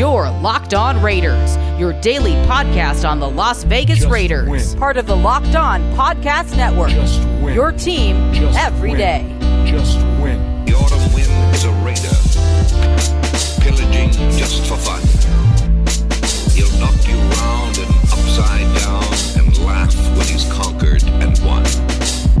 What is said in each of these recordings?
Your Locked On Raiders, your daily podcast on the Las Vegas Just Raiders. win. Part of the Locked On Podcast Network. Just win. Your team Just every win. day. Just win. The autumn wind is a raider, pillaging just for fun. He'll knock you round and upside down and laugh when he's conquered and won.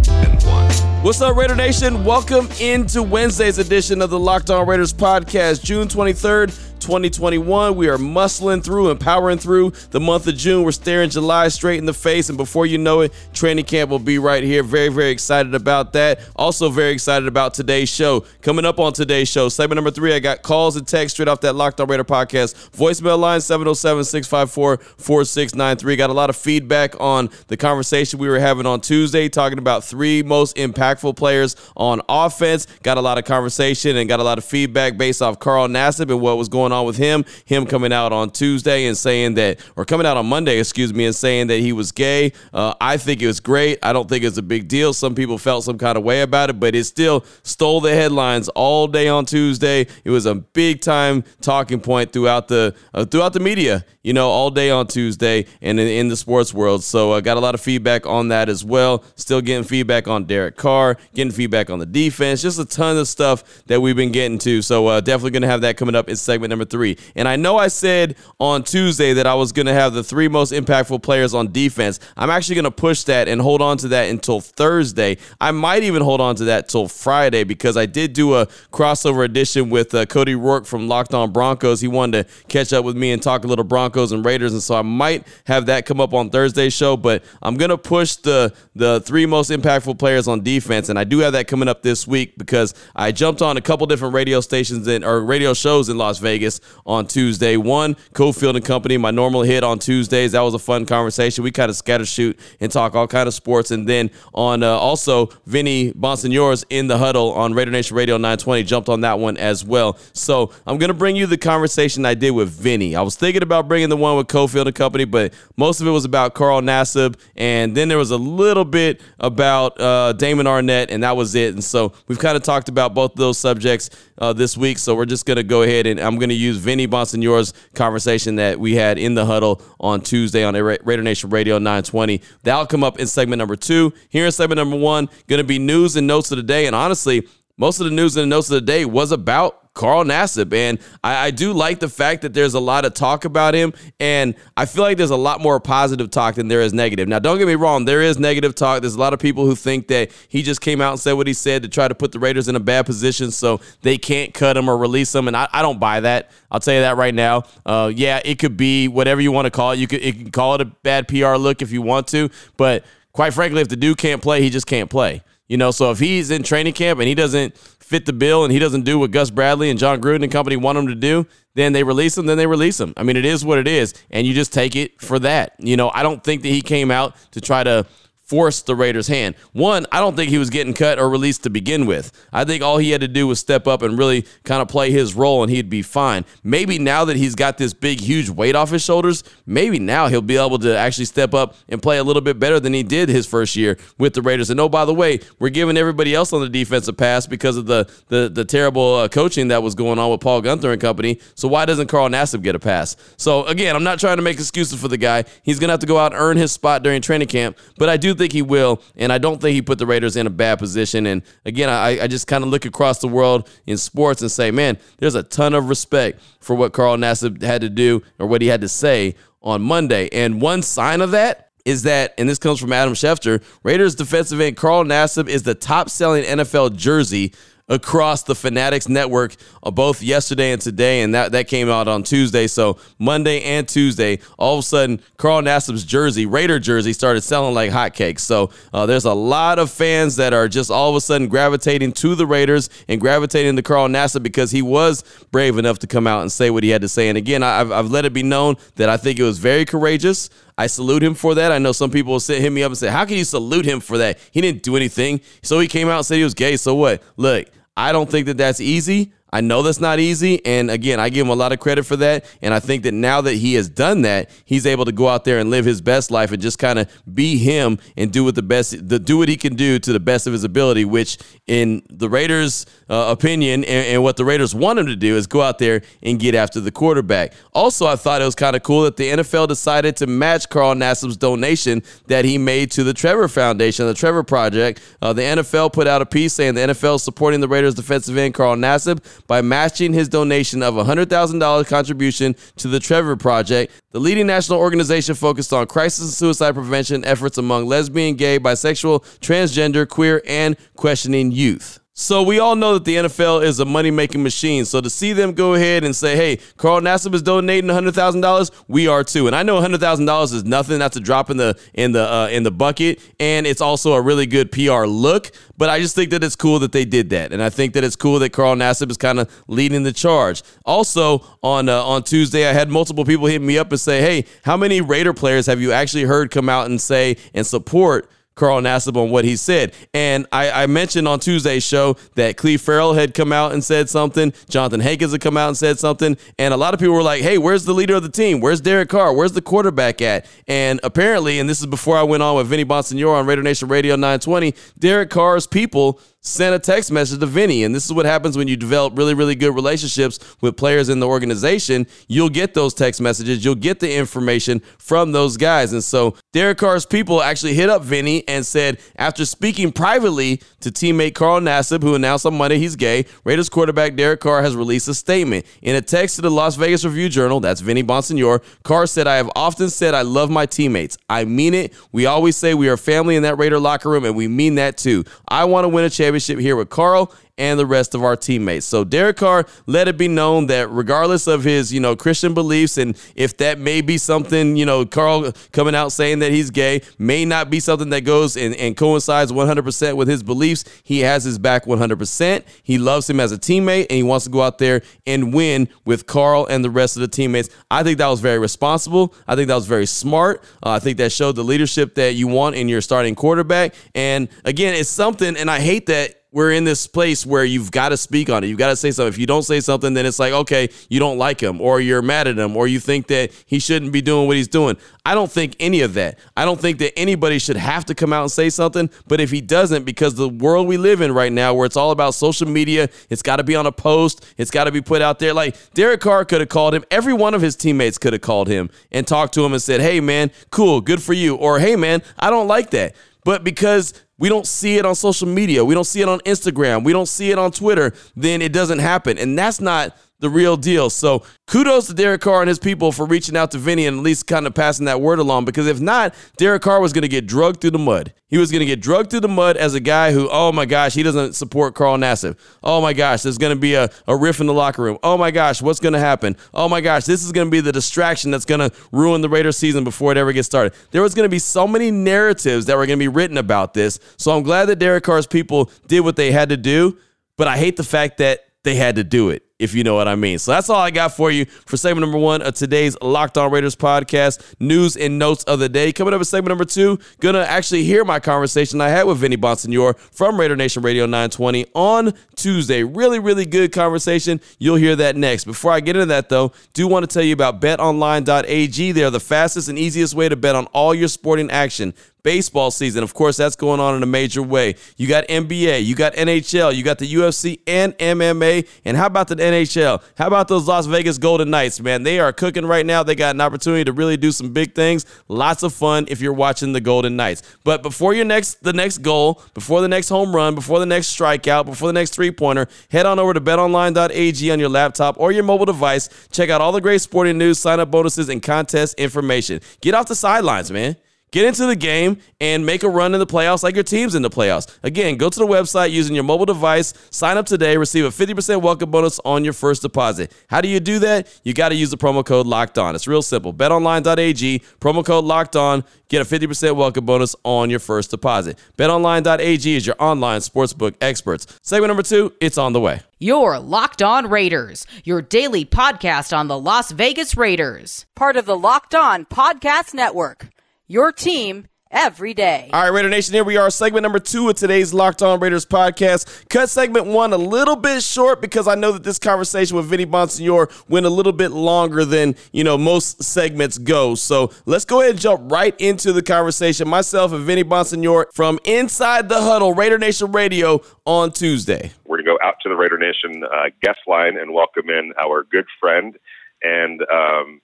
And won. What's up, Raider Nation? Welcome into Wednesday's edition of the Locked On Raiders podcast, June 23rd. 2021. We are muscling through and powering through the month of June. We're staring July straight in the face, and before you know it, training camp will be right here. Very, very excited about that. Also, very excited about today's show. Coming up on today's show, segment number three, I got calls and texts straight off that Locked On Raider podcast. Voicemail line 707 654 4693. Got a lot of feedback on the conversation we were having on Tuesday, talking about three most impactful players on offense. Got a lot of conversation and got a lot of feedback based off Carl Nassib and what was going on with him. Him coming out on Tuesday and saying that, or coming out on Monday, excuse me, and saying that he was gay. Uh, I think it was great. I don't think it's a big deal. Some people felt some kind of way about it, but it still stole the headlines all day on Tuesday. It was a big time talking point throughout the uh, throughout the media. You know, all day on Tuesday and in, in the sports world. So I uh, got a lot of feedback on that as well. Still getting feedback on Derek Carr, getting feedback on the defense, just a ton of stuff that we've been getting to. So uh, definitely going to have that coming up in segment number three. And I know I said on Tuesday that I was going to have the three most impactful players on defense. I'm actually going to push that and hold on to that until Thursday. I might even hold on to that till Friday because I did do a crossover edition with uh, Cody Roark from Locked On Broncos. He wanted to catch up with me and talk a little Broncos and Raiders, and so I might have that come up on Thursday's show. But I'm going to push the the three most impactful players on defense, and I do have that coming up this week because I jumped on a couple different radio stations in, or radio shows in Las Vegas on Tuesday. One, Cofield and Company, my normal hit on Tuesdays. That was a fun conversation. We kind of scatter shoot and talk all kind of sports. And then on uh, also Vinny Bonsignore's in the huddle on Raider Nation Radio 920 jumped on that one as well. So I'm gonna bring you the conversation I did with Vinny. I was thinking about bringing the one with Cofield and Company, but most of it was about Carl Nassib, and then there was a little bit about uh, Damon Arnette, and that was it. And so we've kind of talked about both of those subjects uh, this week. So we're just gonna go ahead and I'm gonna use Vinny Bonsignore's conversation that we had in the huddle on Tuesday on Ra- Raider Nation Radio 920. That'll come up in segment number two. Here in segment number one, gonna be news and notes of the day. And honestly, most of the news and notes of the day was about Carl Nassib. And I, I, do like the fact that there's a lot of talk about him. And I feel like there's a lot more positive talk than there is negative. Now, don't get me wrong, there is negative talk. There's a lot of people who think that he just came out and said what he said to try to put the Raiders in a bad position so they can't cut him or release him. And I, I don't buy that. I'll tell you that right now. Uh, yeah, it could be whatever you want to call it. You could, you can call it a bad PR look if you want to. But quite frankly, if the dude can't play, he just can't play. You know, so if he's in training camp and he doesn't fit the bill and he doesn't do what Gus Bradley and Jon Gruden and company want him to do, then they release him, then they release him. I mean, it is what it is. And you just take it for that. You know, I don't think that he came out to try to force the Raiders' hand. One, I don't think he was getting cut or released to begin with. I think all he had to do was step up and really kind of play his role and he'd be fine. Maybe now that he's got this big, huge weight off his shoulders, maybe now he'll be able to actually step up and play a little bit better than he did his first year with the Raiders. And oh, by the way, we're giving everybody else on the defense a pass because of the the, the terrible uh, coaching that was going on with Paul Guenther and company. So why doesn't Carl Nassib get a pass? So again, I'm not trying to make excuses for the guy. He's going to have to go out and earn his spot during training camp, but I do think he will, and I don't think he put the Raiders in a bad position. And again, I, I just kind of look across the world in sports and say, man, there's a ton of respect for what Carl Nassib had to do or what he had to say on Monday. And one sign of that is that, and this comes from Adam Schefter, Raiders defensive end Carl Nassib is the top selling NFL jersey across the Fanatics network uh, both yesterday and today, and that, that came out on Tuesday. So Monday and Tuesday, all of a sudden, Carl Nassib's jersey, Raider jersey, started selling like hotcakes. So uh, there's a lot of fans that are just all of a sudden gravitating to the Raiders and gravitating to Carl Nassib because he was brave enough to come out and say what he had to say. And again, I've, I've let it be known that I think it was very courageous. I salute him for that. I know some people will sit, hit me up and say, How can you salute him for that? He didn't do anything. So he came out and said he was gay. So what? Look, I don't think that that's easy. I know that's not easy. And again, I give him a lot of credit for that. And I think that now that he has done that, he's able to go out there and live his best life and just kind of be him and do what the best, the, do what he can do to the best of his ability, which in the Raiders' uh, opinion and, and what the Raiders want him to do is go out there and get after the quarterback. Also, I thought it was kind of cool that the NFL decided to match Carl Nassib's donation that he made to the Trevor Foundation, the Trevor Project. Uh, the NFL put out a piece saying the NFL is supporting the Raiders defensive end Carl Nassib by matching his donation of a $100,000 contribution to the Trevor Project, the leading national organization focused on crisis and suicide prevention efforts among lesbian, gay, bisexual, transgender, queer, and questioning youth. So we all know that the NFL is a money making machine. So to see them go ahead and say, "Hey, Carl Nassib is donating hundred thousand dollars," we are too. And I know hundred thousand dollars is nothing. That's a drop in the in the uh, in the bucket, and it's also a really good PR look. But I just think that it's cool that they did that, and I think that it's cool that Carl Nassib is kind of leading the charge. Also on uh, on Tuesday, I had multiple people hit me up and say, "Hey, how many Raider players have you actually heard come out and say and support?" Carl Nassib on what he said. And I, I, mentioned on Tuesday's show that Clelin Ferrell had come out and said something. Jonathan Hankins had come out and said something. And a lot of people were like, hey, where's the leader of the team? Where's Derek Carr? Where's the quarterback at? And apparently, and this is before I went on with Vinny Bonsignore on Raider Nation Radio 920, Derek Carr's people sent a text message to Vinny. And this is what happens when you develop really, really good relationships with players in the organization. You'll get those text messages, you'll get the information from those guys. And so Derek Carr's people actually hit up Vinny and said, after speaking privately to teammate Carl Nassib, who announced on Monday he's gay, Raiders quarterback Derek Carr has released a statement. In a text to the Las Vegas Review Journal, that's Vinny Bonsignore, Carr said, I have often said I love my teammates. I mean it. We always say we are family in that Raider locker room, and we mean that too. I want to win a championship championship here with Carl and the rest of our teammates. So Derek Carr let it be known that regardless of his, you know, Christian beliefs and if that may be something, you know, Carl coming out saying that he's gay may not be something that goes and, and coincides 100% with his beliefs, he has his back 100%. He loves him as a teammate and he wants to go out there and win with Carl and the rest of the teammates. I think that was very responsible. I think that was very smart. Uh, I think that showed the leadership that you want in your starting quarterback. And again, it's something, and I hate that we're in this place where you've got to speak on it. You've got to say something. If you don't say something, then it's like, okay, you don't like him, or you're mad at him, or you think that he shouldn't be doing what he's doing. I don't think any of that. I don't think that anybody should have to come out and say something. But if he doesn't, because the world we live in right now, where it's all about social media, it's got to be on a post, it's got to be put out there. Like Derek Carr could have called him. Every one of his teammates could have called him and talked to him and said, hey, man, cool, good for you. Or, hey, man, I don't like that. But because we don't see it on social media, we don't see it on Instagram, we don't see it on Twitter, then it doesn't happen. And that's not the real deal. So kudos to Derek Carr and his people for reaching out to Vinny and at least kind of passing that word along. Because if not, Derek Carr was going to get drugged through the mud. He was going to get drugged through the mud as a guy who, oh my gosh, he doesn't support Carl Nassib. Oh my gosh, there's going to be a, a riff in the locker room. Oh my gosh, what's going to happen? Oh my gosh, this is going to be the distraction that's going to ruin the Raiders season before it ever gets started. There was going to be so many narratives that were going to be written about this. So I'm glad that Derek Carr's people did what they had to do. But I hate the fact that they had to do it if you know what I mean. So that's all I got for you for segment number one of today's Locked On Raiders podcast, news and notes of the day. Coming up at segment number two, gonna actually hear my conversation I had with Vinny Bonsignore from Raider Nation Radio 920 on Tuesday. Really, really good conversation. You'll hear that next. Before I get into that, though, do want to tell you about betonline.ag. They're the fastest and easiest way to bet on all your sporting action baseball season. Of course, that's going on in a major way. You got NBA, you got NHL, you got the UFC and MMA. And how about the NHL? How about those Las Vegas Golden Knights, man? They are cooking right now. They got an opportunity to really do some big things. Lots of fun if you're watching the Golden Knights. But before your next the next goal, before the next home run, before the next strikeout, before the next three-pointer, head on over to betonline.ag on your laptop or your mobile device. Check out all the great sporting news, sign-up bonuses, and contest information. Get off the sidelines, man. Get into the game and make a run in the playoffs like your team's in the playoffs. Again, go to the website using your mobile device, sign up today, receive a 50% welcome bonus on your first deposit. How do you do that? You got to use the promo code locked on. It's real simple. BetOnline.ag, promo code locked on, get a 50% welcome bonus on your first deposit. BetOnline.ag is your online sportsbook experts. Segment number two, it's on the way. Your Locked On Raiders, your daily podcast on the Las Vegas Raiders, part of the Locked On Podcast Network your team every day. All right, Raider Nation, here we are, segment number two of today's Locked On Raiders podcast. Cut segment one a little bit short because I know that this conversation with Vinny Bonsignore went a little bit longer than, you know, most segments go. So let's go ahead and jump right into the conversation. Myself and Vinny Bonsignore from Inside the Huddle, Raider Nation Radio on Tuesday. We're going to go out to the Raider Nation uh, guest line and welcome in our good friend and um,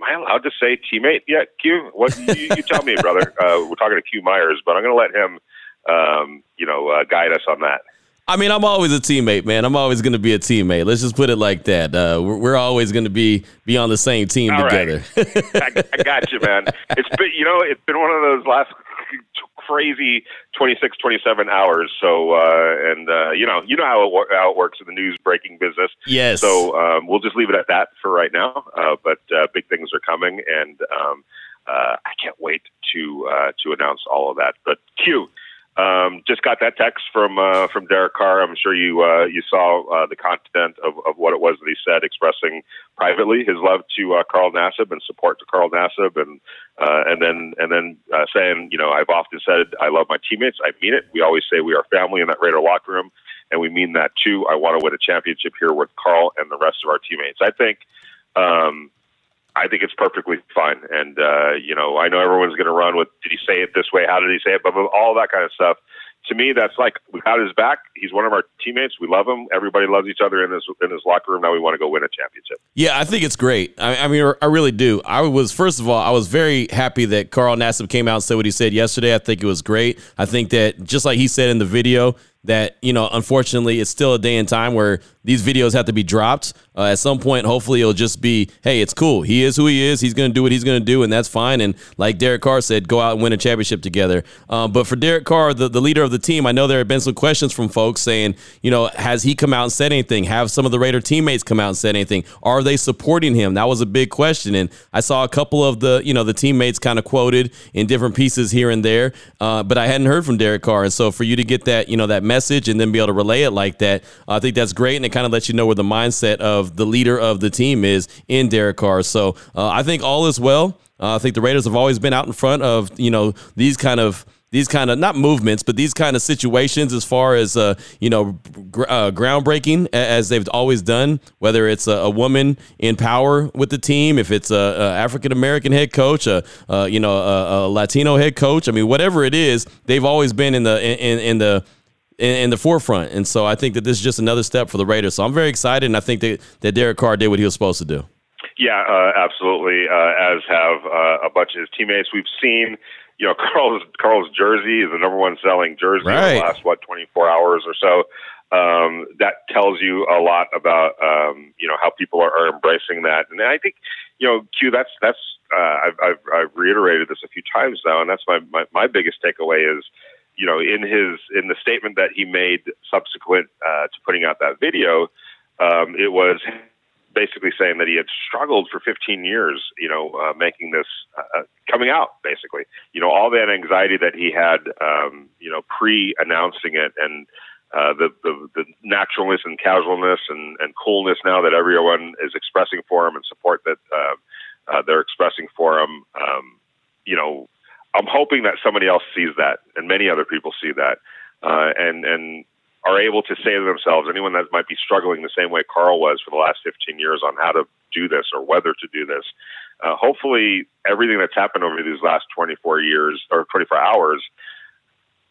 Am I allowed to say teammate yet, Q? What you, you tell me, brother. Uh, we're talking to Q Myers, but I'm going to let him, um, you know, uh, guide us on that. I mean, I'm always a teammate, man. I'm always going to be a teammate. Let's just put it like that. Uh, we're, we're, always going to be be on the same team All together. Right. I, I, got you, man. It's been, you know, it's been one of those last crazy 26, 27 hours. So, uh, and uh, you know, you know how it, how it works in the news breaking business. Yes. So um, we'll just leave it at that for right now. Uh, but uh, big things are coming, and um, uh, I can't wait to uh, to announce all of that. But Q. Um, just got that text from uh, from Derek Carr. I'm sure you uh, you saw uh, the content of, of what it was that he said, expressing privately his love to uh, Carl Nassib and support to Carl Nassib, and uh, and then and then uh, saying, you know, I've often said I love my teammates. I mean it. We always say we are family in that Raider locker room, and we mean that too. I want to win a championship here with Carl and the rest of our teammates. I think. Um, I think it's perfectly fine. And, uh, you know, I know everyone's going to run with, did he say it this way? How did he say it? But all that kind of stuff. To me, that's like we got his back. He's one of our teammates. We love him. Everybody loves each other in this in his locker room. Now we want to go win a championship. Yeah, I think it's great. I, I mean, I really do. I was first of all, I was very happy that Carl Nassib came out and said what he said yesterday. I think it was great. I think that just like he said in the video, that you know unfortunately it's still a day and time where these videos have to be dropped. Uh, at some point hopefully it'll just be hey it's cool. He is who he is. He's going to do what he's going to do and that's fine. And like derek carr said go out and win a championship together. Um, but for derek carr the, the leader of the team i know there have been some questions from folks saying you know has he come out and said anything? Have some of the raider teammates come out and said anything? Are they supporting him? That was a big question. And i saw a couple of the you know the teammates kind of quoted in different pieces here and there uh, but i hadn't heard from derek carr. And so for you to get that you know that message and then be able to relay it like that. I think that's great, and it kind of lets you know where the mindset of the leader of the team is in Derek Carr. So uh, I think all is well. Uh, I think the Raiders have always been out in front of you know these kind of these kind of not movements, but these kind of situations as far as uh, you know gr- uh, groundbreaking as they've always done. Whether it's a, a, woman in power with the team, if it's a, a African American head coach, a, you know a, Latino head coach. I mean, whatever it is, they've always been in the in, in the in, in, the forefront. And so I think that this is just another step for the Raiders. So I'm very excited, and I think that, that Derek Carr did what he was supposed to do. Yeah, uh, absolutely. Uh, as have uh, a bunch of his teammates. We've seen, you know, Carl's Carl's jersey is the number one selling jersey right. in the last what 24 hours or so. Um, that tells you a lot about um, you know how people are, are embracing that, and I think you know, Q. That's that's uh, I've, I've I've reiterated this a few times now, and that's my my, my biggest takeaway is you know, in his in the statement that he made subsequent uh, to putting out that video, um, it was basically saying that he had struggled for 15 years, you know, uh, making this uh, uh, coming out. Basically, you know, all that anxiety that he had, um, you know, pre-announcing it, and uh, the, the the naturalness and casualness and, and coolness now that everyone is expressing for him and support that uh, uh, they're expressing for him. Um, you know, I'm hoping that somebody else sees that, and many other people see that, uh, and and are able to say to themselves, anyone that might be struggling the same way Carl was for the last 15 years on how to do this or whether to do this. Uh, hopefully, everything that's happened over these last 24 years or 24 hours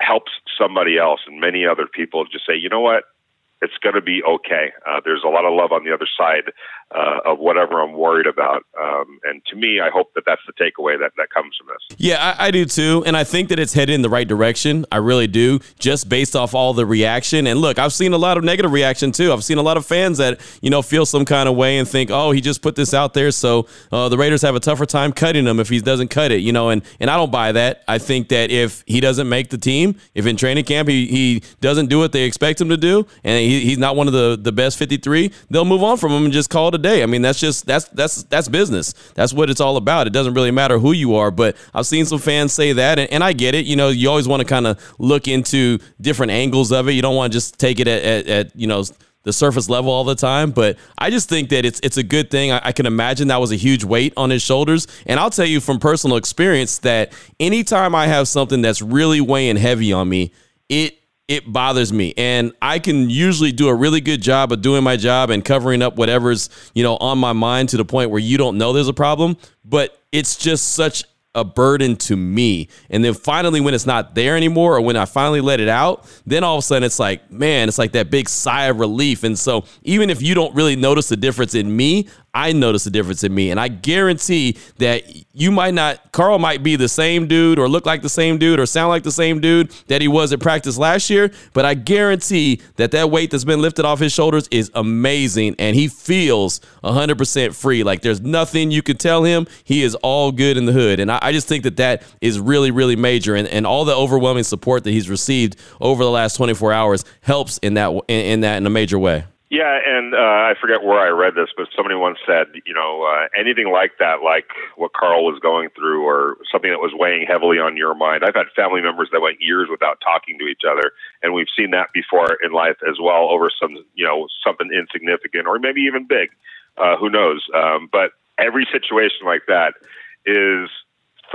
helps somebody else and many other people just say, you know what, it's going to be okay. Uh, there's a lot of love on the other side uh, of whatever I'm worried about. Um, and to me, I hope that that's the takeaway that, that comes from this. Yeah, I, I, do too. And I think that it's headed in the right direction. I really do, just based off all the reaction. And look, I've seen a lot of negative reaction too. I've seen a lot of fans that, you know, feel some kind of way and think, oh, he just put this out there. So uh, the Raiders have a tougher time cutting him if he doesn't cut it, you know. And, and I don't buy that. I think that if he doesn't make the team, if in training camp he, he doesn't do what they expect him to do, and he, he's not one of the, the best 53, they'll move on from him and just call it a day. I mean, that's just that's that's that's business. That's what it's all about. It doesn't really matter who you are. But I've seen some fans say that, and, and I get it. You know, you always want to kind of look into different angles of it. You don't want to just take it at, at, at you know the surface level all the time. But I just think that it's it's a good thing. I, I can imagine that was a huge weight on his shoulders. And I'll tell you from personal experience that anytime I have something that's really weighing heavy on me, it it bothers me and i can usually do a really good job of doing my job and covering up whatever's you know on my mind to the point where you don't know there's a problem but it's just such a burden to me. And then finally, when it's not there anymore, or when I finally let it out, then all of a sudden it's like, man, it's like that big sigh of relief. And so, even if you don't really notice the difference in me, I notice a difference in me. And I guarantee that you might not, Carl might be the same dude or look like the same dude or sound like the same dude that he was at practice last year. But I guarantee that that weight that's been lifted off his shoulders is amazing. And he feels 100% free. Like there's nothing you could tell him. He is all good in the hood. And I, I just think that that is really, really major. And, and all the overwhelming support that he's received over the last 24 hours helps in that, in, in that in a major way. Yeah, and uh, I forget where I read this, but somebody once said, you know, uh, anything like that, like what Carl was going through, or something that was weighing heavily on your mind. I've had family members that went years without talking to each other, and we've seen that before in life as well, over some, you know, something insignificant or maybe even big. Uh, who knows? Um, but every situation like that is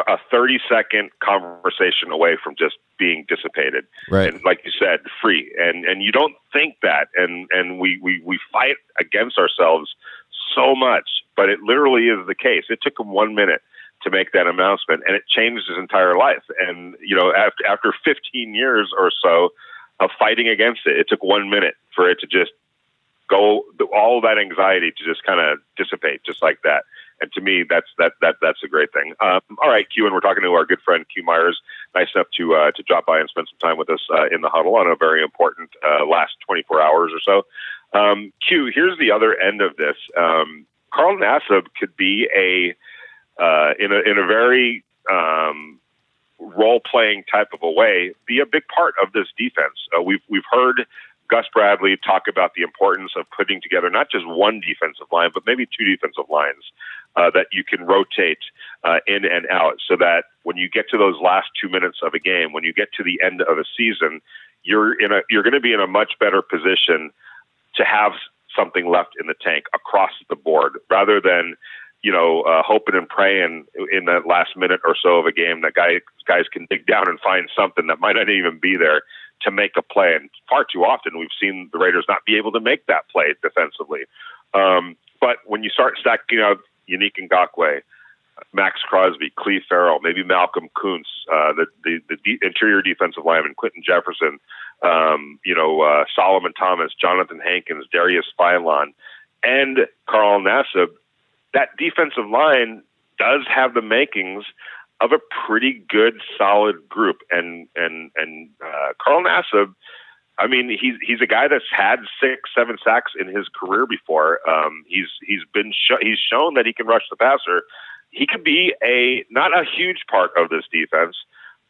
a 30 second conversation away from just being dissipated. Right. and like you said free. And and you don't think that. And and we we we fight against ourselves so much. But it literally is the case. It took him 1 minute to make that announcement and it changed his entire life. And you know after after 15 years or so of fighting against it it took 1 minute for it to just go all that anxiety to just kind of dissipate just like that and to me, that's that that that's a great thing. Um, all right, Q, and we're talking to our good friend Q Myers. Nice enough to uh, to drop by and spend some time with us uh, in the huddle on a very important uh, last 24 hours or so. Um, Q, here's the other end of this. Um, Carl Nassib could be a uh, in a in a very um, role playing type of a way, be a big part of this defense. Uh, we've we've heard Gus Bradley talk about the importance of putting together not just one defensive line, but maybe two defensive lines uh, that you can rotate uh, in and out so that when you get to those last two minutes of a game, when you get to the end of a season, you're in a you're going to be in a much better position to have something left in the tank across the board rather than you know uh, hoping and praying in that last minute or so of a game that guy, guys can dig down and find something that might not even be there to make a play. And far too often we've seen the Raiders not be able to make that play defensively. Um, but when you start stacking out Yannick Ngakoue, Maxx Crosby, Clelin Ferrell, maybe Malcolm Koonce, uh, the the, the de- interior defensive lineman Quinton Jefferson, um, you know uh, Solomon Thomas, Jonathan Hankins, Darius Philon, and Carl Nassib. That defensive line does have the makings of a pretty good, solid group. And and and uh, Carl Nassib, I mean, he's he's a guy that's had six, seven sacks in his career before. Um, he's he's been sh- he's shown that he can rush the passer. He could be a not a huge part of this defense,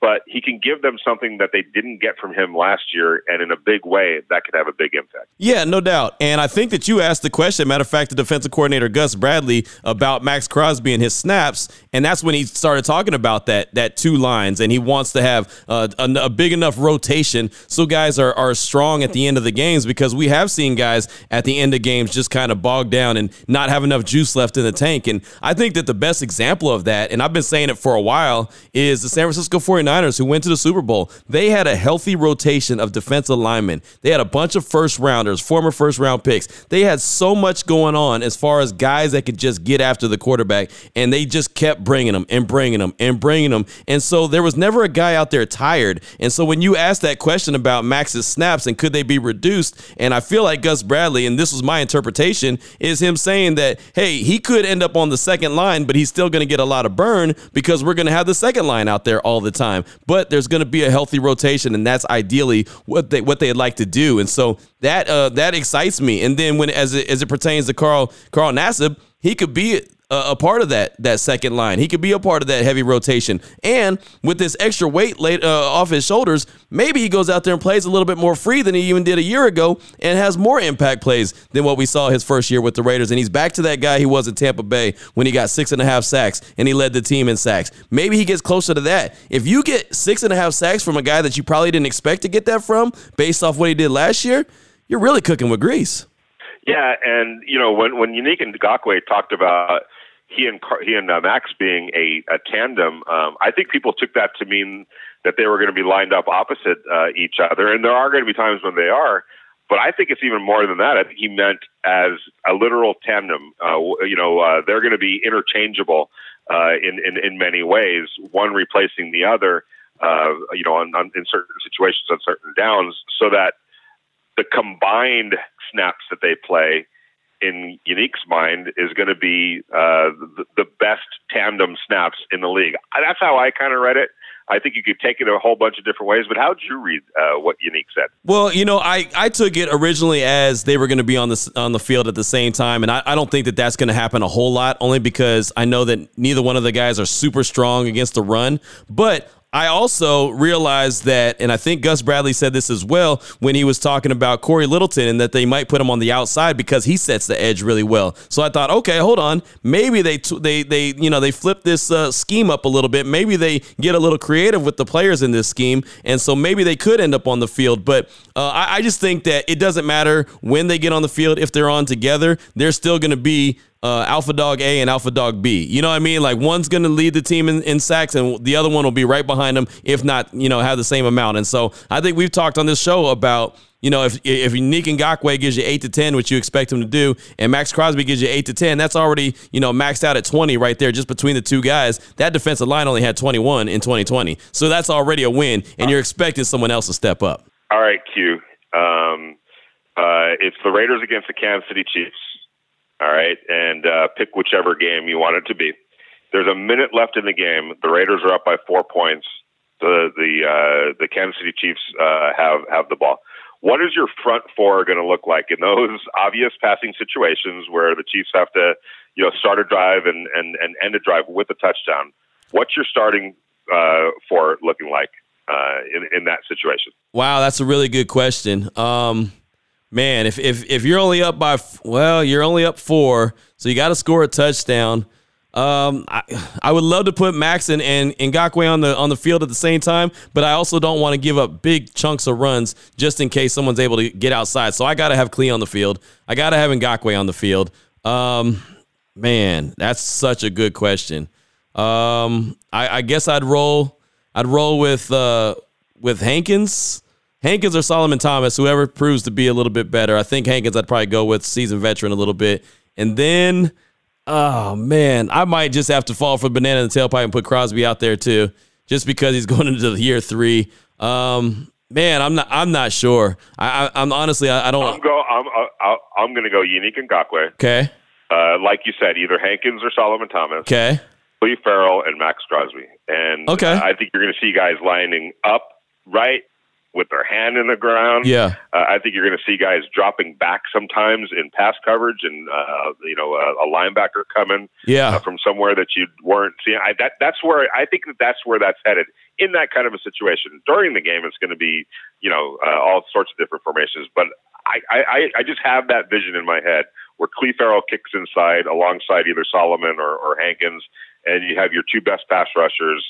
but he can give them something that they didn't get from him last year, and in a big way, that could have a big impact. Yeah, no doubt. And I think that you asked the question. Matter of fact, the defensive coordinator Gus Bradley about Maxx Crosby and his snaps, and that's when he started talking about that that two lines, and he wants to have uh, a, a, big enough rotation so guys are are strong at the end of the games because we have seen guys at the end of games just kind of bogged down and not have enough juice left in the tank. And I think that the best example of that, and I've been saying it for a while, is the San Francisco 49ers 49ers who went to the Super Bowl, they had a healthy rotation of defensive linemen. They had a bunch of first rounders, former first round picks. They had so much going on as far as guys that could just get after the quarterback, and they just kept bringing them and bringing them and bringing them. And so there was never a guy out there tired. And so when you ask that question about Max's snaps and could they be reduced, and I feel like Gus Bradley, and this was my interpretation, is him saying that, hey, he could end up on the second line, but he's still going to get a lot of burn because we're going to have the second line out there all the time but there's going to be a healthy rotation, and that's ideally what they what they'd like to do. And so that uh, that excites me. And then when as it, as it pertains to Carl Carl Nassib, he could be a, a, part of that that second line. He could be a part of that heavy rotation. And with this extra weight laid uh, off his shoulders, maybe he goes out there and plays a little bit more free than he even did a year ago and has more impact plays than what we saw his first year with the Raiders. And he's back to that guy he was in Tampa Bay when he got six and a half sacks and he led the team in sacks. Maybe he gets closer to that. If you get six and a half sacks from a guy that you probably didn't expect to get that from based off what he did last year, you're really cooking with grease. Yeah, and you know when when Yannick Ngakoue talked about he and he and uh, Max being a, a tandem, um, I think people took that to mean that they were going to be lined up opposite uh, each other, and there are going to be times when they are. But I think it's even more than that. I think he meant as a literal tandem. Uh, you know, uh, they're going to be interchangeable uh, in, in in many ways, one replacing the other. Uh, you know, on, on, in certain situations, on certain downs, so that the combined snaps that they play in Yannick's mind is going to be uh, the, the best tandem snaps in the league. That's how I kind of read it. I think you could take it a whole bunch of different ways. But how did you read uh, what Yannick said? Well, you know, I, I took it originally as they were going to be on the on the field at the same time, and I, I don't think that that's going to happen a whole lot. Only because I know that neither one of the guys are super strong against the run. But I also realized that, and I think Gus Bradley said this as well when he was talking about Cory Littleton and that they might put him on the outside because he sets the edge really well. So I thought, okay, hold on, maybe they they they you know they flip this uh, scheme up a little bit. Maybe they get a little creative with the players in this scheme, and so maybe they could end up on the field. But uh, I, I just think that it doesn't matter when they get on the field if they're on together. They're still going to be uh, Alpha Dog A and Alpha Dog B. You know what I mean? Like one's going to lead the team in, in sacks, and the other one will be right behind them, if not, you know, have the same amount. And so I think we've talked on this show about. You know, if if Yannick Ngakoue gives you eight to ten, which you expect him to do, and Max Crosby gives you eight to ten, that's already you know maxed out at twenty right there, just between the two guys. That defensive line only had twenty one in twenty twenty, so that's already a win, and you're expecting someone else to step up. All right, Q. Um, uh, it's the Raiders against the Kansas City Chiefs. All right, and uh, pick whichever game you want it to be. There's a minute left in the game. The Raiders are up by four points. The the uh, the Kansas City Chiefs uh, have have the ball. What is your front four going to look like in those obvious passing situations where the Chiefs have to, you know, start a drive and and and end a drive with a touchdown? What's your starting uh, for looking like uh, in in that situation? Wow, that's a really good question. Um, man, if if if you're only up by well, you're only up four, so you got to score a touchdown. Um, I, I would love to put Max and, and Ngakoue on the on the field at the same time, but I also don't want to give up big chunks of runs just in case someone's able to get outside. So I got to have Klee on the field. I got to have Ngakoue on the field. Um, man, that's such a good question. Um, I, I guess I'd roll. I'd roll with uh, with Hankins. Hankins or Solomon Thomas, whoever proves to be a little bit better. I think Hankins, I'd probably go with seasoned veteran a little bit. And then, oh man, I might just have to fall for banana in the tailpipe and put Crosby out there too, just because he's going into the year three. Um, man, I'm not. I'm not sure. I, am honestly. I, I, don't. I'm go. I'm. Uh, I'm going to go Yannick Ngakoue. Okay. Uh, like you said, either Hankins or Solomon Thomas. Okay. Lee Ferrell and Maxx Crosby. And okay. I think you're going to see guys lining up right with their hand in the ground. Yeah, uh, I think you're going to see guys dropping back sometimes in pass coverage, and uh, you know a, a linebacker coming yeah. Uh, from somewhere that you weren't seeing. I, that that's where I think that that's where that's headed in that kind of a situation. During the game, it's going to be you know uh, all sorts of different formations, but I, I I just have that vision in my head where Clelin Ferrell kicks inside alongside either Solomon or, or Hankins, and you have your two best pass rushers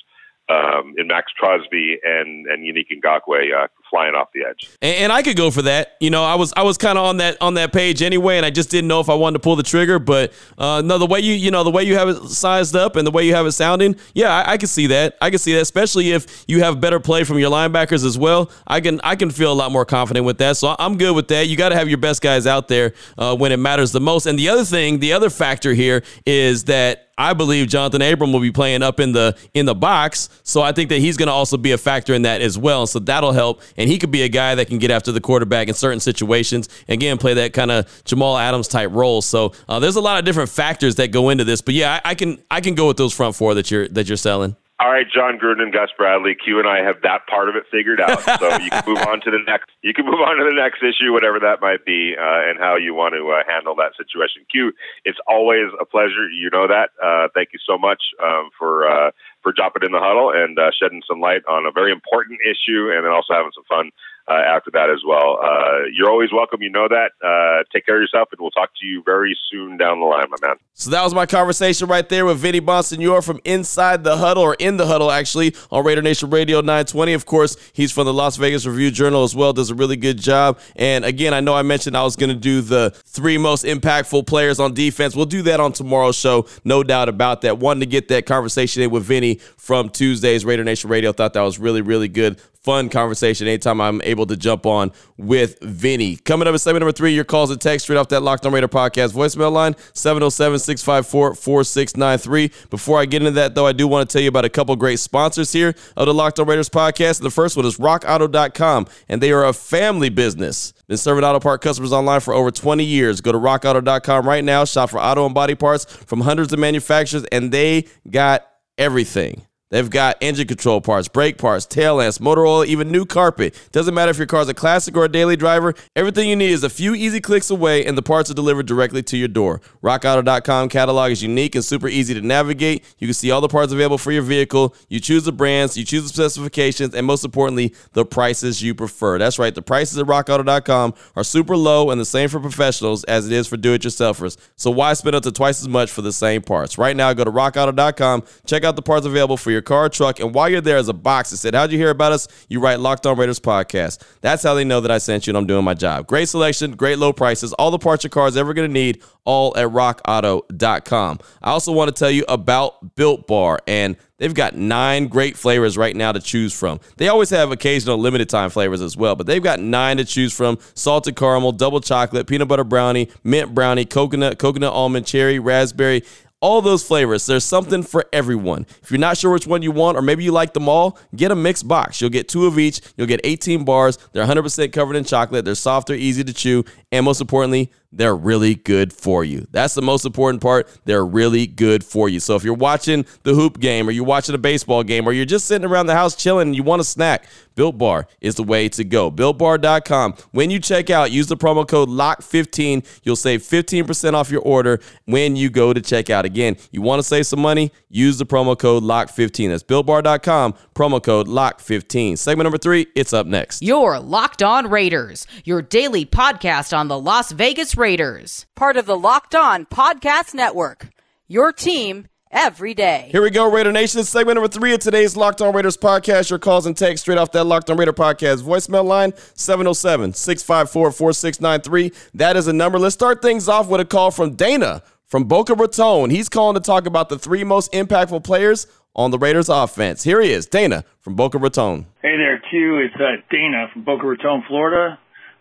um, in Maxx Crosby and and Yannick Ngakoue uh, flying off the edge. And, and, I could go for that. You know, I was I was kind of on that on that page anyway, and I just didn't know if I wanted to pull the trigger. But uh, no, the way you you know the way you have it sized up and the way you have it sounding, yeah, I, I can see that. I can see that, especially if you have better play from your linebackers as well. I can I can feel a lot more confident with that. So I'm good with that. You got to have your best guys out there uh, when it matters the most. And the other thing, the other factor here is that I believe Johnathan Abram will be playing up in the in the box, so I think that he's going to also be a factor in that as well. So that'll help, and he could be a guy that can get after the quarterback in certain situations. Again, play that kind of Jamal Adams type role. So uh, there's a lot of different factors that go into this, but yeah, I, I can I can go with those front four that you're that you're selling. All right, Jon Gruden, and Gus Bradley, Q and I have that part of it figured out. So you can move on to the next. You can move on to the next issue, whatever that might be, uh, and how you want to uh, handle that situation. Q, it's always a pleasure. You know that. Uh, thank you so much um, for uh, for dropping in the huddle and uh, shedding some light on a very important issue, and then also having some fun uh, after that as well. Uh, you're always welcome. You know that. Uh, take care of yourself, and we'll talk to you very soon down the line, my man. So that was my conversation right there with Vinny Bonsignore from Inside the Huddle, or In the Huddle, actually, on Raider Nation Radio 920. Of course, he's from the Las Vegas Review Journal as well, does a really good job. And again, I know I mentioned I was going to do the three most impactful players on defense. We'll do that on tomorrow's show, no doubt about that. Wanted to get that conversation in with Vinny from Tuesday's Raider Nation Radio. Thought that was really, really good fun conversation anytime I'm able to jump on with Vinny. Coming up at segment number three, your calls and text straight off that Locked on Raider podcast voicemail line, 707 654 4693. Before I get into that, though, I do want to tell you about a couple great sponsors here of the Locked on Raiders podcast. The first one is rockauto.com, and they are a family business. Been serving auto part customers online for over 20 years. Go to rockauto.com right now, shop for auto and body parts from hundreds of manufacturers, and they got everything. They've got engine control parts, brake parts, tail lamps, motor oil, even new carpet. Doesn't matter if your car's a classic or a daily driver, everything you need is a few easy clicks away and the parts are delivered directly to your door. RockAuto.com catalog is unique and super easy to navigate. You can see all the parts available for your vehicle. You choose the brands, you choose the specifications, and most importantly, the prices you prefer. That's right, the prices at RockAuto.com are super low and the same for professionals as it is for do-it-yourselfers. So why spend up to twice as much for the same parts? Right now, go to RockAuto.com, check out the parts available for your car, truck, and while you're there, there's a box that said, How'd you hear about us? You write Locked On Raiders podcast. That's how they know that I sent you and I'm doing my job. Great selection, great low prices, all the parts your car is ever going to need, all at rockauto.com. I also want to tell you about Built Bar and They've got nine great flavors right now to choose from. They always have occasional limited time flavors as well, but they've got nine to choose from salted caramel, double chocolate, peanut butter brownie, mint brownie, coconut, coconut almond, cherry, raspberry all those flavors. There's something for everyone. If you're not sure which one you want, or maybe you like them all, get a mixed box. You'll get two of each. You'll get 18 bars. They're 100% covered in chocolate. They're softer, easy to chew, and most importantly, they're really good for you. That's the most important part. They're really good for you. So if you're watching the hoop game or you're watching a baseball game or you're just sitting around the house chilling and you want a snack, Built Bar is the way to go. BuiltBar.com. When you check out, use the promo code LOCK15. You'll save 15% off your order when you go to checkout. Again, you want to save some money? Use the promo code LOCK15. That's BuiltBar.com, promo code LOCK15. Segment number three, it's up next. Your Locked On Raiders, your daily podcast on the Las Vegas Raiders. Part of the Locked On Podcast Network. Your team every day. Here we go, Raider Nation. Segment number three of today's Locked On Raiders podcast. Your calls and text straight off that Locked On Raider podcast voicemail line 707 654 4693. That is a number. Let's start things off with a call from Dana from Boca Raton. He's calling to talk about the three most impactful players on the Raiders offense. Here he is, Dana from Boca Raton. Hey there, Q. It's uh, Dana from Boca Raton, Florida.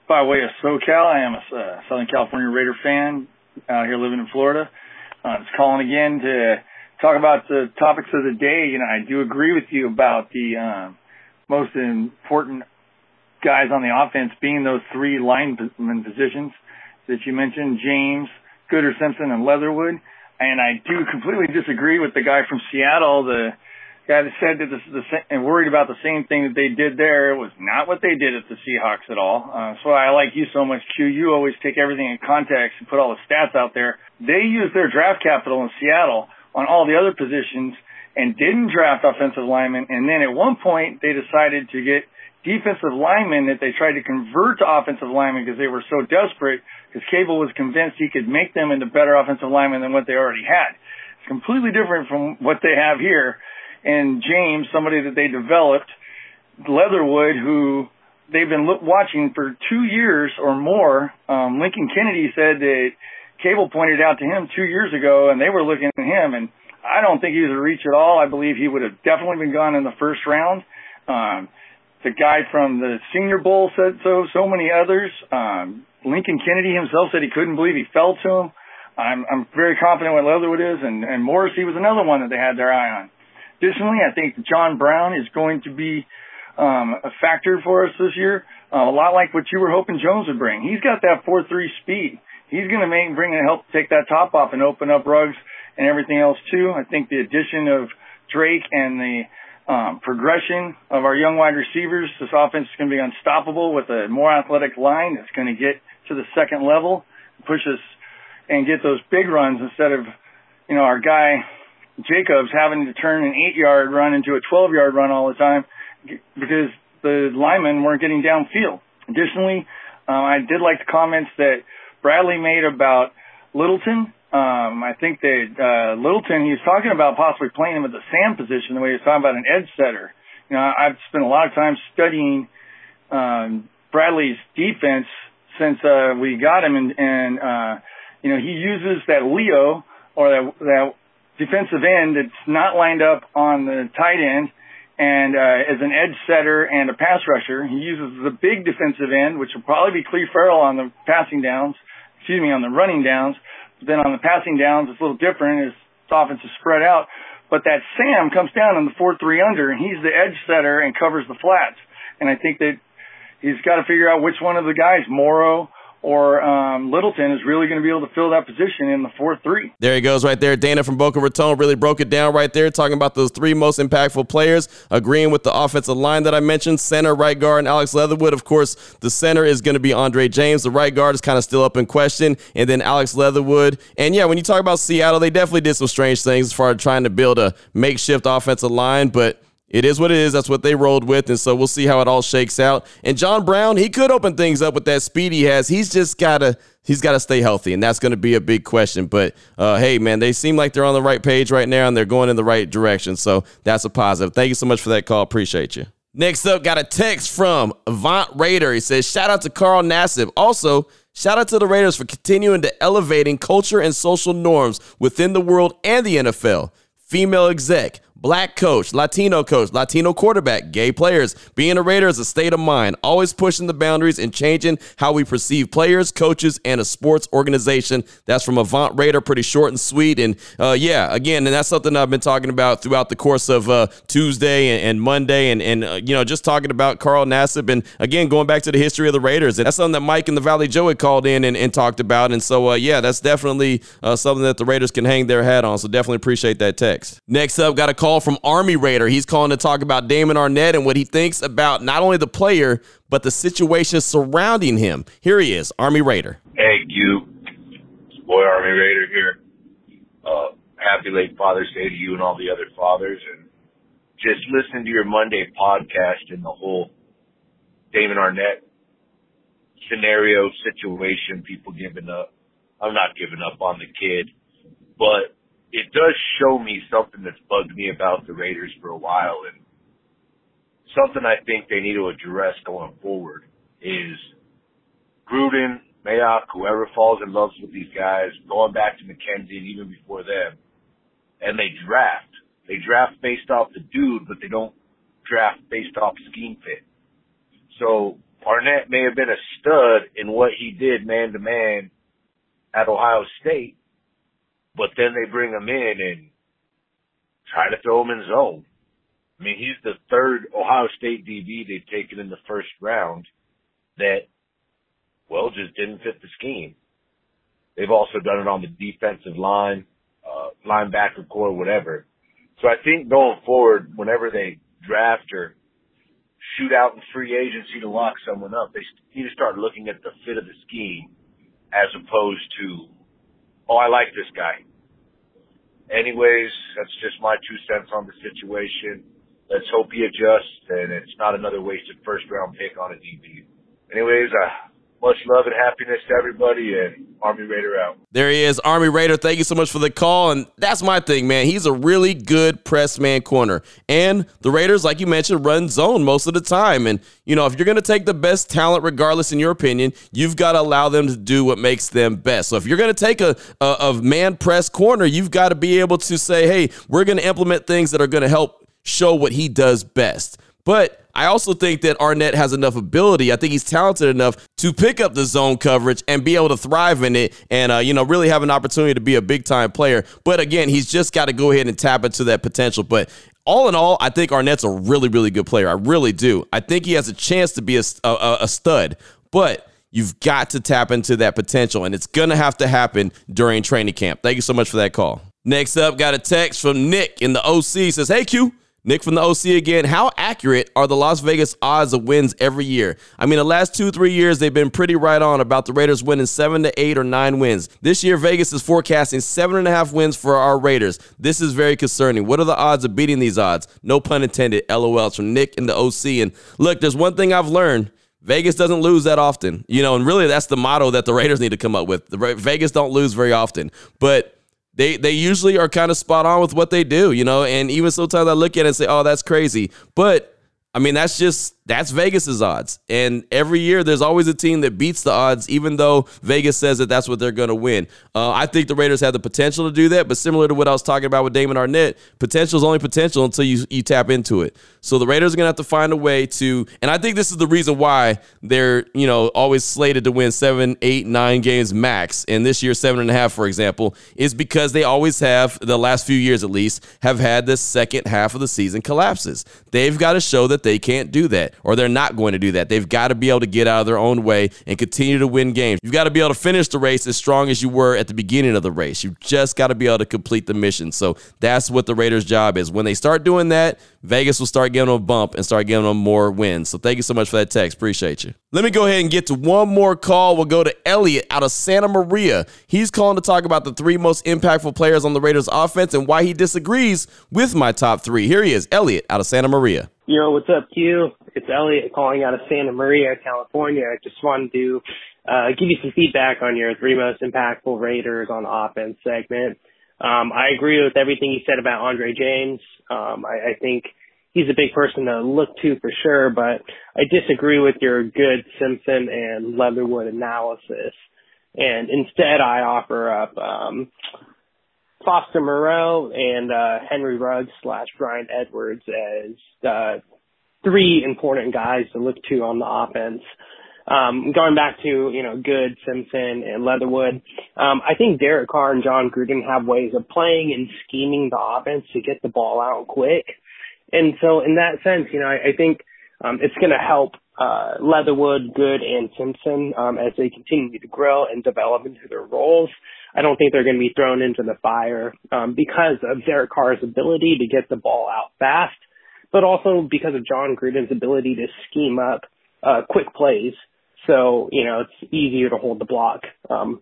By way of SoCal, I am a uh, Southern California Raider fan out here living in Florida. Uh, just calling again to talk about the topics of the day. You know, I do agree with you about the um, most important guys on the offense being those three lineman positions that you mentioned, James, Good or Simpson, and Leatherwood. And I do completely disagree with the guy from Seattle, the guy that said that this is the same, and worried about the same thing that they did there. It was not what they did at the Seahawks at all. Uh, so I like you so much, Q. You always take everything in context and put all the stats out there. They used their draft capital in Seattle on all the other positions and didn't draft offensive linemen. And then at one point they decided to get defensive linemen that they tried to convert to offensive linemen because they were so desperate because Cable was convinced he could make them into better offensive linemen than what they already had. It's completely different from what they have here. And James, somebody that they developed, Leatherwood, who they've been watching for two years or more. Um, Lincoln Kennedy said that Cable pointed out to him two years ago, and they were looking at him, and I don't think he was a reach at all. I believe he would have definitely been gone in the first round. Um, the guy from the Senior Bowl said so. So many others. Um, Lincoln Kennedy himself said he couldn't believe he fell to him. I'm, I'm very confident what Leatherwood is, and, and Morrissey was another one that they had their eye on. Additionally, I think John Brown is going to be um, a factor for us this year, uh, a lot like what you were hoping Jones would bring. He's got that 4-3 speed he's going to make bring and help take that top off and open up rugs and everything else too. I think the addition of Drake and the um, progression of our young wide receivers, this offense is going to be unstoppable with a more athletic line that's going to get to the second level, push us and get those big runs instead of, you know, our guy Jacobs having to turn an eight yard run into a 12 yard run all the time because the linemen weren't getting downfield. Additionally, uh, I did like the comments that Bradley made about Littleton. Um, I think that uh, Littleton, he was talking about possibly playing him at the Sam position, the way he was talking about an edge setter. You know, I've spent a lot of time studying um, Bradley's defense since uh, we got him, and, and uh, you know, he uses that Leo or that that defensive end that's not lined up on the tight end and uh, as an edge setter and a pass rusher. He uses the big defensive end, which will probably be Clelin Ferrell on the passing downs, excuse me, on the running downs. But then on the passing downs, it's a little different. His offense is spread out. But that Sam comes down in the 4-3 under, and he's the edge setter and covers the flats. And I think that he's got to figure out which one of the guys, Morrow or um, Littleton is really going to be able to fill that position in the 4 3. There he goes right there. Dana from Boca Raton really broke it down right there, talking about those three most impactful players, agreeing with the offensive line that I mentioned center, right guard, and Alex Leatherwood. Of course, the center is going to be Andre James. The right guard is kind of still up in question. And then Alex Leatherwood. And yeah, when you talk about Seattle, they definitely did some strange things as far as trying to build a makeshift offensive line, but it is what it is. That's what they rolled with. And so we'll see how it all shakes out. And John Brown, he could open things up with that speed he has. He's just got to. He's got to stay healthy, and that's to be a big question. But uh, hey, man, they seem like they're on the right page right now, and they're going in the right direction. So that's a positive. Thank you so much for that call. Appreciate you. Next up, got a text from Avant Raider. He says, "Shout out to Carl Nassib. Also, shout out to the Raiders for continuing to elevating culture and social norms within the world and the NFL. Female exec, black coach, Latino coach, Latino quarterback, gay players. Being a Raider is a state of mind, always pushing the boundaries and changing how we perceive players, coaches, and a sports organization. That's from Avant Raider, pretty short and sweet. And uh, yeah, again, and that's something I've been talking about throughout the course of uh, Tuesday and, and, Monday, and, and uh, you know, just talking about Carl Nassib, and again, going back to the history of the Raiders. And that's something that Mike and the Valley Joe had called in and, and talked about. And so, uh, yeah, that's definitely uh, something that the Raiders can hang their hat on. So definitely appreciate that text. Next up, got a call from Army Raider. He's calling to talk about Damon Arnette and what he thinks about not only the player, but the situation surrounding him. Here he is, Army Raider. Hey, you. Boy, Army Raider here. Uh, happy late Father's Day to you and all the other fathers. And just listen to your Monday podcast and the whole Damon Arnette scenario situation, people giving up. I'm not giving up on the kid, but it does show me something that's bugged me about the Raiders for a while and something I think they need to address going forward is Gruden, Mayock, whoever falls in love with these guys, going back to McKenzie and even before them, and they draft. They draft based off the dude, but they don't draft based off scheme fit. So Arnette may have been a stud in what he did man to man at Ohio State, but then they bring him in and try to throw him in zone. I mean, he's the third Ohio State DB they've taken in the first round that, well, just didn't fit the scheme. They've also done it on the defensive line, uh, linebacker corps, whatever. So I think going forward, whenever they draft or shoot out in free agency to lock someone up, they need to start looking at the fit of the scheme as opposed to oh, I like this guy. Anyways, that's just my two cents on the situation. Let's hope he adjusts and it's not another wasted first round pick on a DB. Anyways, uh, much love and happiness to everybody and Army Raider out. There he is, Army Raider. Thank you so much for the call. And that's my thing, man. He's a really good press man corner. And the Raiders, like you mentioned, run zone most of the time. And, you know, if you're going to take the best talent, regardless, in your opinion, you've got to allow them to do what makes them best. So if you're going to take a, a, a man press corner, you've got to be able to say, hey, we're going to implement things that are going to help show what he does best. But I also think that Arnette has enough ability. I think he's talented enough to pick up the zone coverage and be able to thrive in it and, uh, you know, really have an opportunity to be a big time player. But again, he's just got to go ahead and tap into that potential. But all in all, I think Arnette's a really, really good player. I really do. I think he has a chance to be a, a, a stud. But you've got to tap into that potential, and it's going to have to happen during training camp. Thank you so much for that call. Next up, got a text from Nick in the OC. Says, Hey, Q. Nick from the OC again. How accurate are the Las Vegas odds of wins every year? I mean, the last two, three years, they've been pretty right on about the Raiders winning seven to eight or nine wins. This year, Vegas is forecasting seven and a half wins for our Raiders. This is very concerning. What are the odds of beating these odds? No pun intended. LOL. From Nick in the OC. And look, there's one thing I've learned. Vegas doesn't lose that often, you know, and really that's the motto that the Raiders need to come up with. The Vegas don't lose very often, but they they usually are kind of spot on with what they do, you know. And even sometimes I look at it and say, "Oh, that's crazy," but I mean, that's just that's Vegas's odds. And every year, there's always a team that beats the odds, even though Vegas says that that's what they're going to win. Uh, I think the Raiders have the potential to do that, but similar to what I was talking about with Damon Arnette, potential is only potential until you, you tap into it. So the Raiders are going to have to find a way to, and I think this is the reason why they're, you know, always slated to win seven, eight, nine games max. And this year, seven and a half, for example, is because they always have, the last few years at least, have had the second half of the season collapses. They've got to show that they can't do that or they're not going to do that. They've got to be able to get out of their own way and continue to win games. You've got to be able to finish the race as strong as you were at the beginning of the race. You've just got to be able to complete the mission. So that's what the Raiders' job is. When they start doing that, Vegas will start giving them a bump and start giving them more wins. So thank you so much for that text. Appreciate you. Let me go ahead and get to one more call. We'll go to Elliot out of Santa Maria. He's calling to talk about the three most impactful players on the Raiders offense and why he disagrees with my top three. Here he is, Elliot out of Santa Maria. Yo, what's up, Q? It's Elliot calling out of Santa Maria, California. I just wanted to uh, give you some feedback on your three most impactful Raiders on offense segment. Um, I agree with everything you said about Andre James. Um, I, I think he's a big person to look to for sure, but I disagree with your good Simpson and Leatherwood analysis. And instead, I offer up um, Foster Moreau and uh, Henry Ruggs slash Bryan Edwards as uh, three important guys to look to on the offense. Um, going back to, you know, Good, Simpson, and Leatherwood, um, I think Derek Carr and Jon Gruden have ways of playing and scheming the offense to get the ball out quick. And so in that sense, you know, I, I think um, it's going to help uh, Leatherwood, Good, and Simpson um, as they continue to grow and develop into their roles. I don't think they're going to be thrown into the fire um, because of Derek Carr's ability to get the ball out fast, but also because of Jon Gruden's ability to scheme up uh, quick plays. So you know it's easier to hold the block. Um,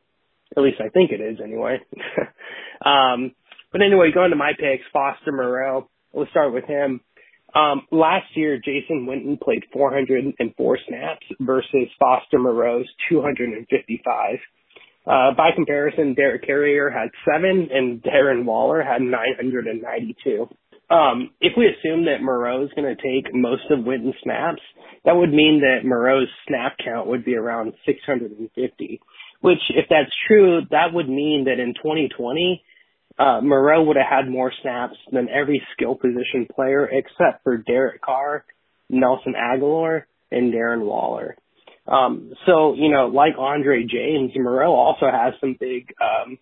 at least I think it is anyway. um, but anyway, going to my picks, Foster Moreau. Let's start with him. Um, last year, Jason Witten played 404 snaps versus Foster Moreau's 255. Uh, by comparison, Derek Carrier had seven and Darren Waller had 992. Um, if we assume that Moreau is going to take most of Witten's snaps, that would mean that Moreau's snap count would be around 650. Which, if that's true, that would mean that in 2020, uh, Moreau would have had more snaps than every skill position player except for Derek Carr, Nelson Agholor, and Darren Waller. Um, so, you know, like Andre James, Moreau also has some big um,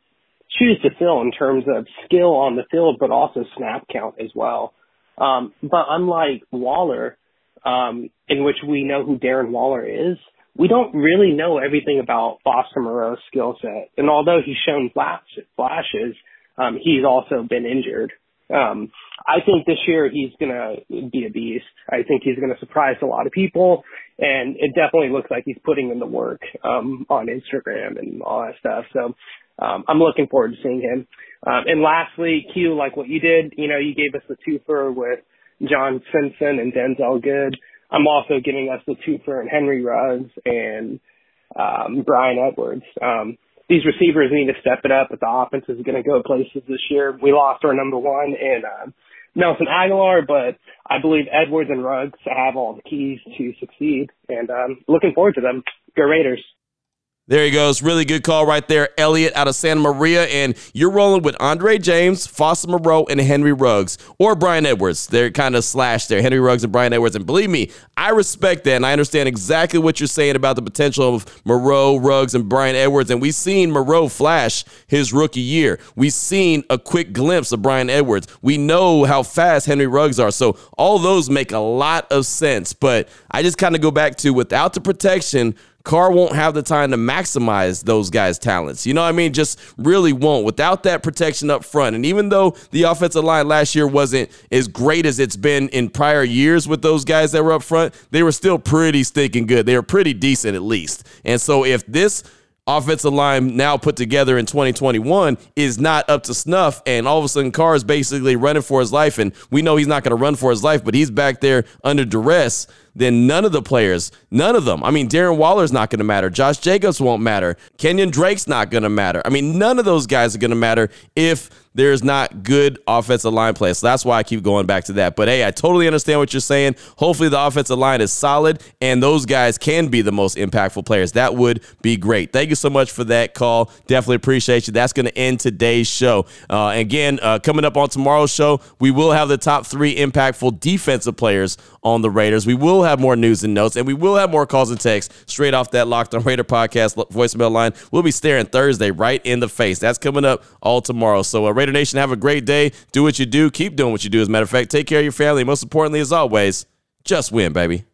shoes to fill in terms of skill on the field, but also snap count as well. Um, but unlike Waller, um, in which we know who Darren Waller is, we don't really know everything about Foster Moreau's skill set. And although he's shown flashes, um, he's also been injured. Um, I think this year he's going to be a beast. I think he's going to surprise a lot of people, and it definitely looks like he's putting in the work um, on Instagram and all that stuff. So um, I'm looking forward to seeing him. Um, and lastly, Q, like what you did, you know, you gave us the twofer with John Simpson and Denzelle Good. I'm also giving us the twofer and Henry Ruggs and um, Bryan Edwards. Um, these receivers need to step it up, but the offense is going to go places this year. We lost our number one in uh, Nelson Agholor, but I believe Edwards and Ruggs have all the keys to succeed, and um, looking forward to them. Go Raiders. There he goes. Really good call right there. Elliot out of Santa Maria. And you're rolling with Andre James, Foster Moreau, and Henry Ruggs. Or Bryan Edwards. They're kind of slashed there. Henry Ruggs and Bryan Edwards. And believe me, I respect that. And I understand exactly what you're saying about the potential of Moreau, Ruggs, and Bryan Edwards. And we've seen Moreau flash his rookie year. We've seen a quick glimpse of Bryan Edwards. We know how fast Henry Ruggs are. So all those make a lot of sense. But I just kind of go back to without the protection, Carr won't have the time to maximize those guys' talents. You know what I mean? Just really won't without that protection up front. And even though the offensive line last year wasn't as great as it's been in prior years with those guys that were up front, they were still pretty stinking good. They were pretty decent at least. And so if this offensive line now put together in 2021 is not up to snuff. And all of a sudden, Carr is basically running for his life. And we know he's not going to run for his life, but he's back there under duress. Then none of the players, none of them. I mean, Darren Waller's not going to matter. Josh Jacobs won't matter. Kenyan Drake's not going to matter. I mean, none of those guys are going to matter if there's not good offensive line play. So that's why I keep going back to that. But hey, I totally understand what you're saying. Hopefully, the offensive line is solid and those guys can be the most impactful players. That would be great. Thank you so much for that call. Definitely appreciate you. That's going to end today's show. Uh, again, uh, coming up on tomorrow's show, we will have the top three impactful defensive players on the Raiders. We will have more news and notes, and we will have more calls and texts straight off that Locked on Raider podcast voicemail line. We'll be staring Thursday right in the face. That's coming up all tomorrow. So, uh, Raider Nation, have a great day. Do what you do. Keep doing what you do. As a matter of fact, take care of your family. Most importantly, as always, just win, baby.